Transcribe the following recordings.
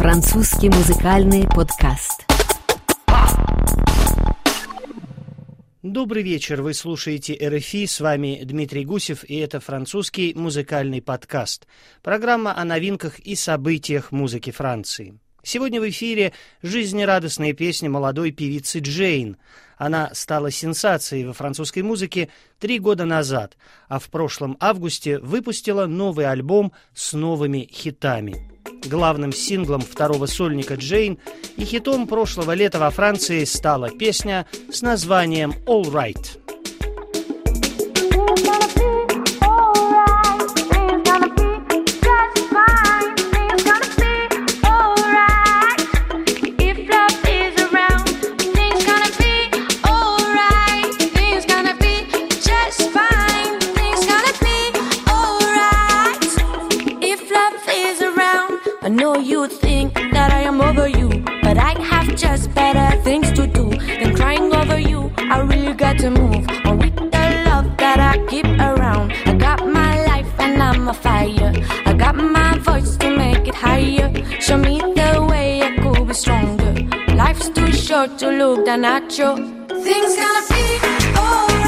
Французский музыкальный подкаст. Добрый вечер, вы слушаете РФИ, с вами Дмитрий Гусев, и это французский музыкальный подкаст. Программа о новинках и событиях музыки Франции. Сегодня в эфире жизнерадостные песни молодой певицы Джейн. Она стала сенсацией во французской музыке три года назад, а в прошлом августе выпустила новый альбом с новыми хитами. Главным синглом второго сольника Джейн и хитом прошлого лета во Франции стала песня с названием «All Right». To move on with the love that I keep around. I got my life and I'm a fire. I got my voice to make it higher. Show me the way I could be stronger. Life's too short to look down at you. Things gonna be alright.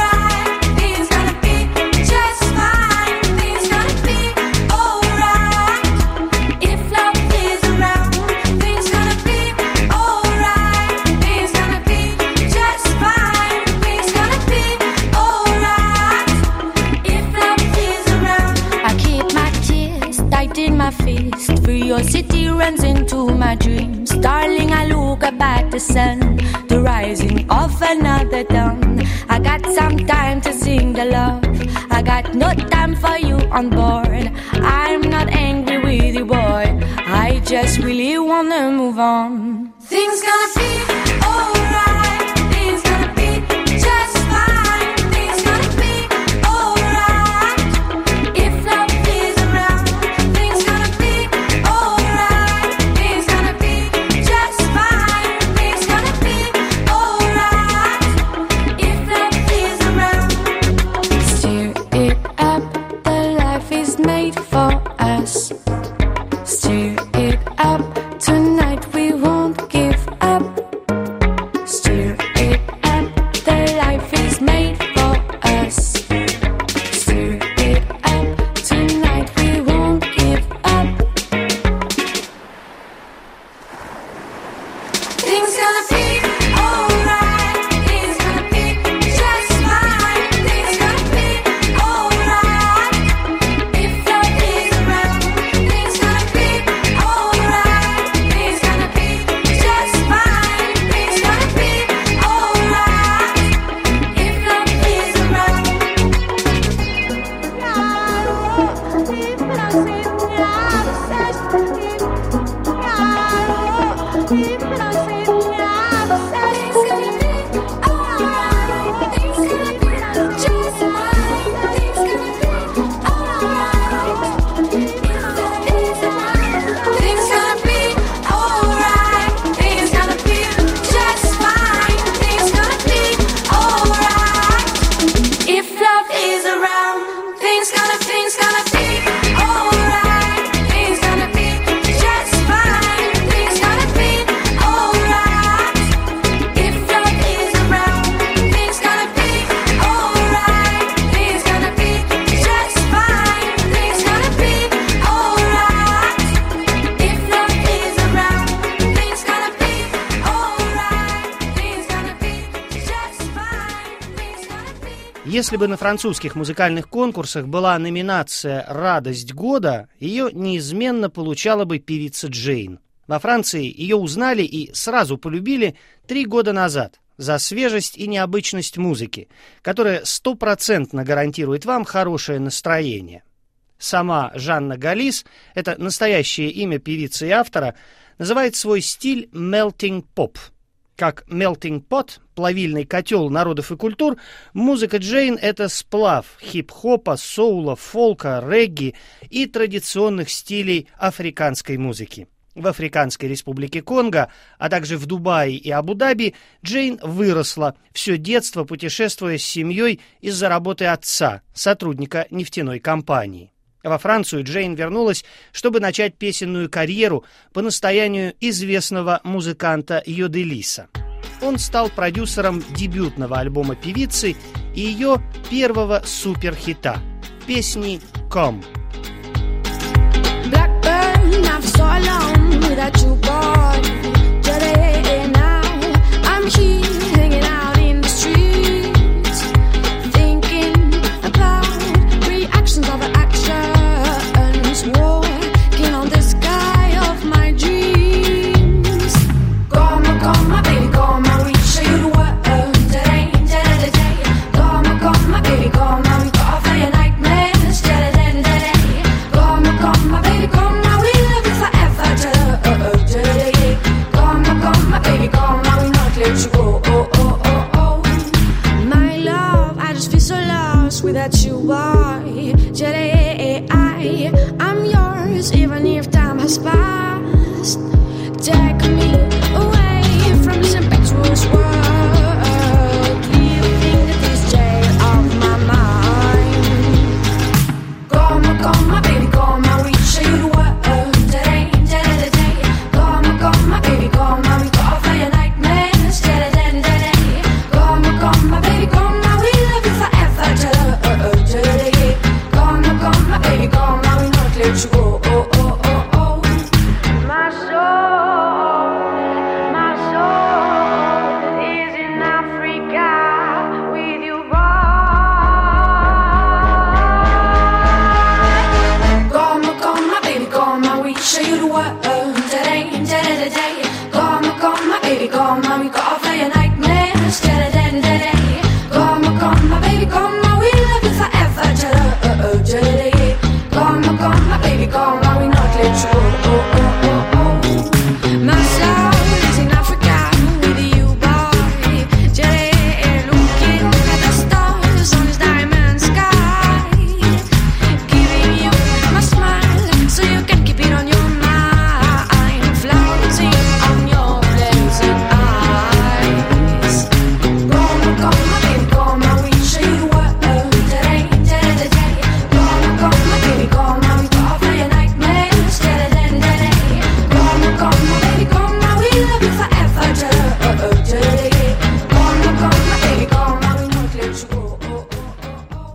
City runs into my dreams. Darling, I look at the sun, the rising of another dawn. I got some time to sing the love. I got no time for you on board. I'm not angry with you, boy. I just really wanna move on. Things gonna be. Если бы на французских музыкальных конкурсах была номинация «Радость года», ее неизменно получала бы певица Джейн. Во Франции ее узнали и сразу полюбили три года назад за свежесть и необычность музыки, которая стопроцентно гарантирует вам хорошее настроение. Сама Жанна Галис, это настоящее имя певицы и автора, называет свой стиль «melting pop», как melting pot, плавильный котел народов и культур, музыка Джейн — это сплав хип-хопа, соула, фолка, регги и традиционных стилей африканской музыки. В Африканской республике Конго, а также в Дубае и Абу-Даби Джейн выросла, все детство путешествуя с семьей из-за работы отца, сотрудника нефтяной компании. Во Францию Джейн вернулась, чтобы начать песенную карьеру по настоянию известного музыканта Йоделиса он стал продюсером дебютного альбома певицы и ее первого суперхита – песни «Come». Blackburn, I've so long without you, boy.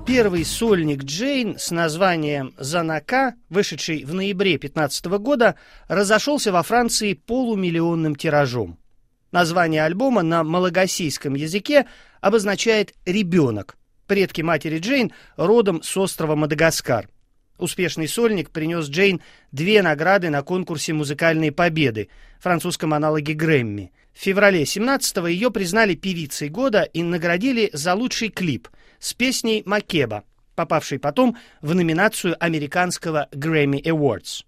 первый сольник Джейн с названием «Занака», вышедший в ноябре 2015 года, разошелся во Франции полумиллионным тиражом. Название альбома на малагасийском языке обозначает «ребенок». Предки матери Джейн родом с острова Мадагаскар. Успешный сольник принес Джейн две награды на конкурсе «Музыкальные победы» французском аналоге Грэмми – в феврале 17-го ее признали певицей года и наградили за лучший клип с песней «Макеба», попавшей потом в номинацию американского Grammy Awards.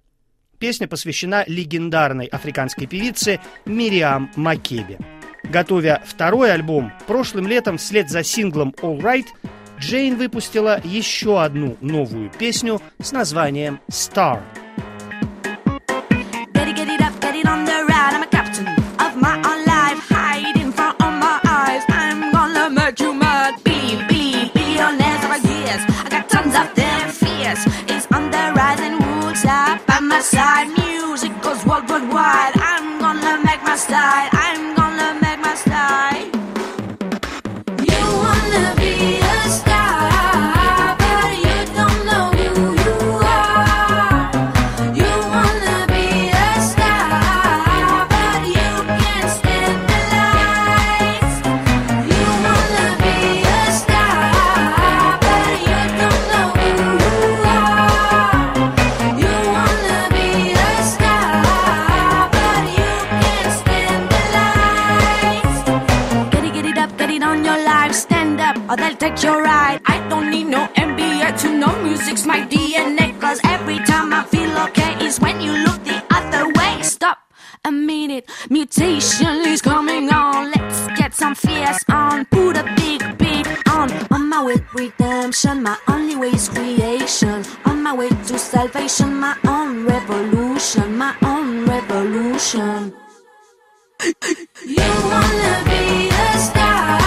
Песня посвящена легендарной африканской певице Мириам Макебе. Готовя второй альбом, прошлым летом вслед за синглом «All Right» Джейн выпустила еще одну новую песню с названием «Star». I'm fierce on, put a big beat on. On my way to redemption, my only way is creation. On my way to salvation, my own revolution, my own revolution. You wanna be a star.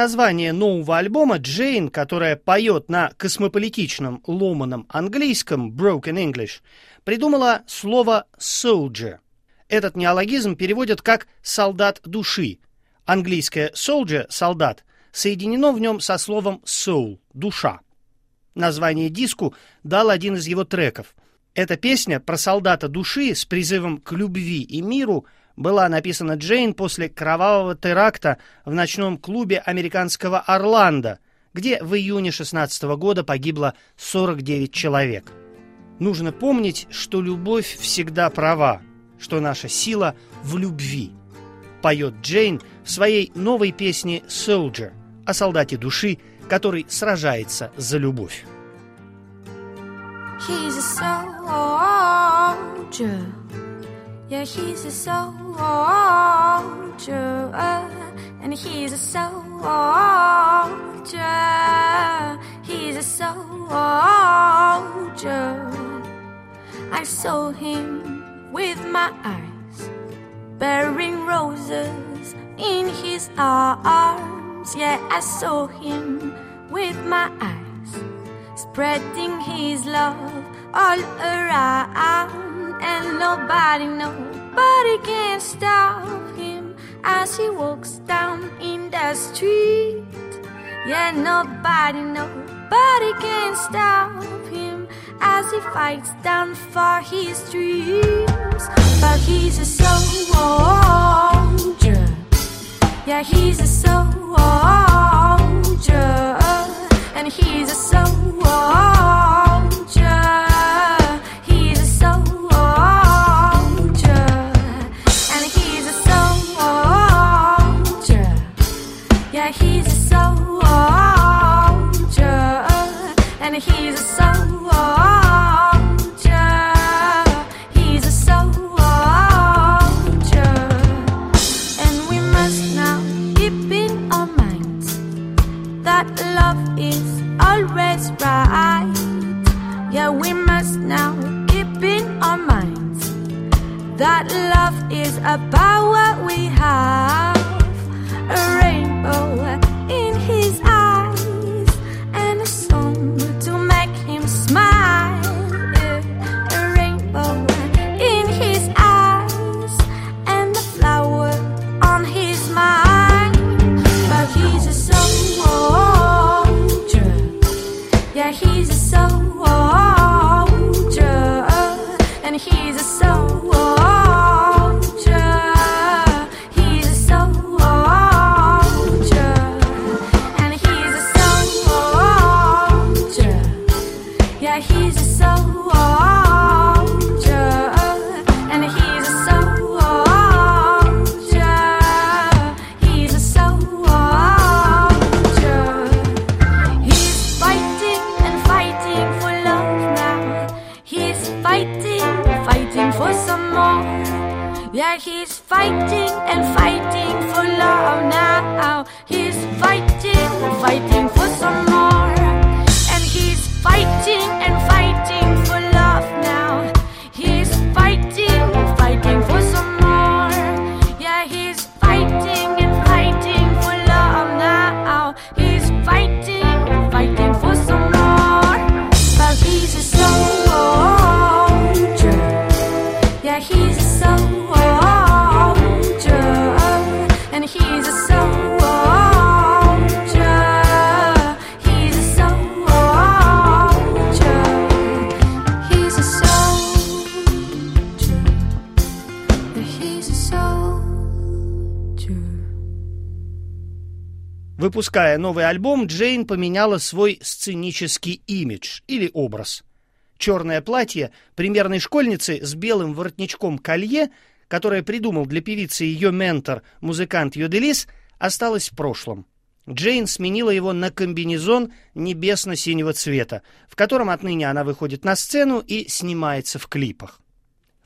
Названия нового альбома Джейн, которая поет на космополитичном ломаном английском Broken English, придумала слово «soldier». Этот неологизм переводят как «солдат души». Английское «soldier» — «солдат» соединено в нем со словом «soul» — «душа». Название диску дал один из его треков. Эта песня про солдата души с призывом к любви и миру была написана Джейн после кровавого теракта в ночном клубе американского «Орландо», где в июне 16 года погибло 49 человек. Нужно помнить, что любовь всегда права, что наша сила в любви. Поет Джейн в своей новой песне «Soldier» о солдате души, который сражается за любовь. He's a soldier. Yeah, he's a soldier. And he's a soldier. He's a soldier. I saw him with my eyes, bearing roses in his arms. Yeah, I saw him with my eyes, spreading his love all around, and nobody, nobody can stop him as he walks down in the street. Yeah, nobody, nobody can stop him as he fights down for his dreams. But he's a soldier. Yeah, he's a soldier. And he's a soldier. Soldier. And he's a soldier. Fighting, Выпуская новый альбом, Джейн поменяла свой сценический имидж или образ. Черное платье примерной школьницы с белым воротничком колье, которое придумал для певицы ее ментор, музыкант Йоделис, осталось в прошлом. Джейн сменила его на комбинезон небесно-синего цвета, в котором отныне она выходит на сцену и снимается в клипах.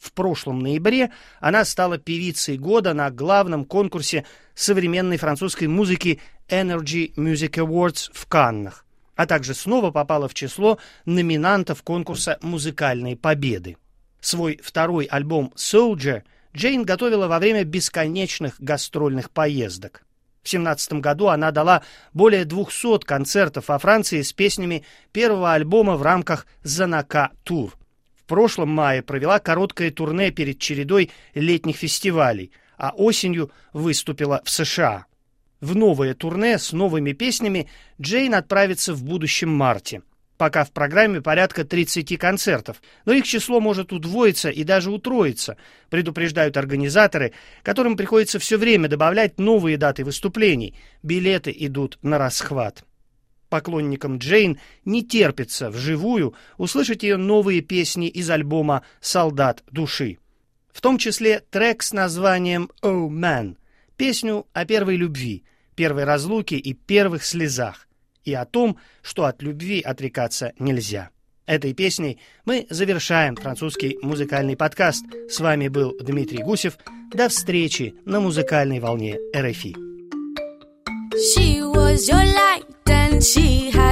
В прошлом ноябре она стала певицей года на главном конкурсе современной французской музыки Energy Music Awards в Каннах, а также снова попала в число номинантов конкурса «Музыкальные победы». Свой второй альбом «Soldier» Джейн готовила во время бесконечных гастрольных поездок. В 17 году она дала более 200 концертов во Франции с песнями первого альбома в рамках «Занака Тур». В прошлом мае провела короткое турне перед чередой летних фестивалей, а осенью выступила в США. В новое турне с новыми песнями Джейн отправится в будущем марте – Пока в программе порядка 30 концертов, но их число может удвоиться и даже утроиться, предупреждают организаторы, которым приходится все время добавлять новые даты выступлений. Билеты идут на расхват. Поклонникам Джейн не терпится вживую услышать ее новые песни из альбома «Солдат души». В том числе трек с названием «Oh Man», песню о первой любви, первой разлуке и первых слезах и о том, что от любви отрекаться нельзя. Этой песней мы завершаем французский музыкальный подкаст. С вами был Дмитрий Гусев. До встречи на музыкальной волне РФИ. She was your she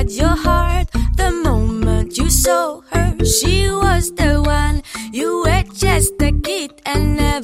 had your heart The moment you saw her, she was the one You were just a kid and never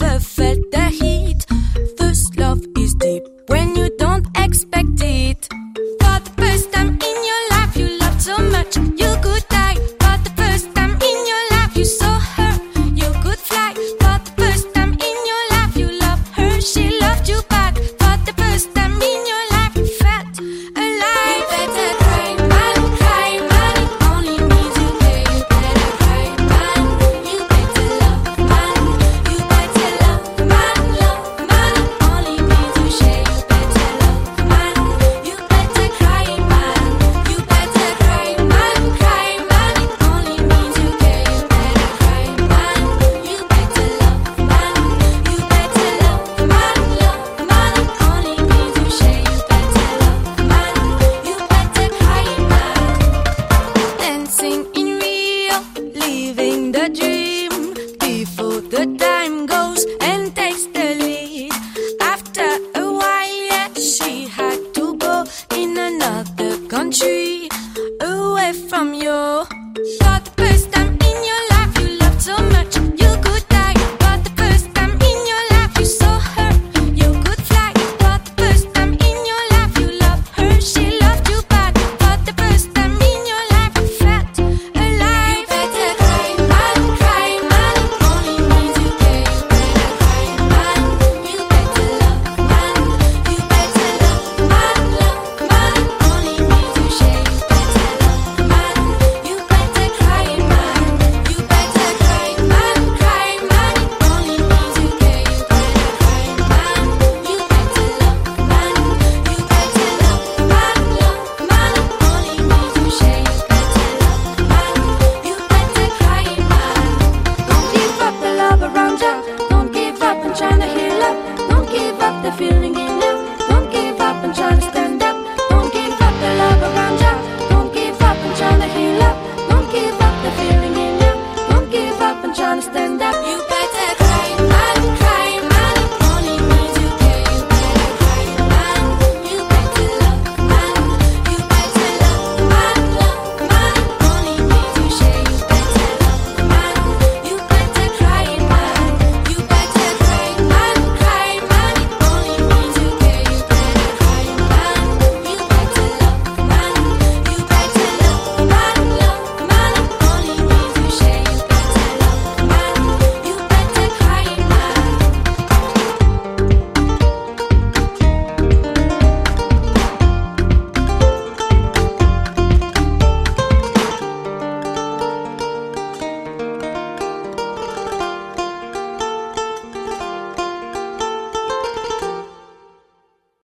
from you.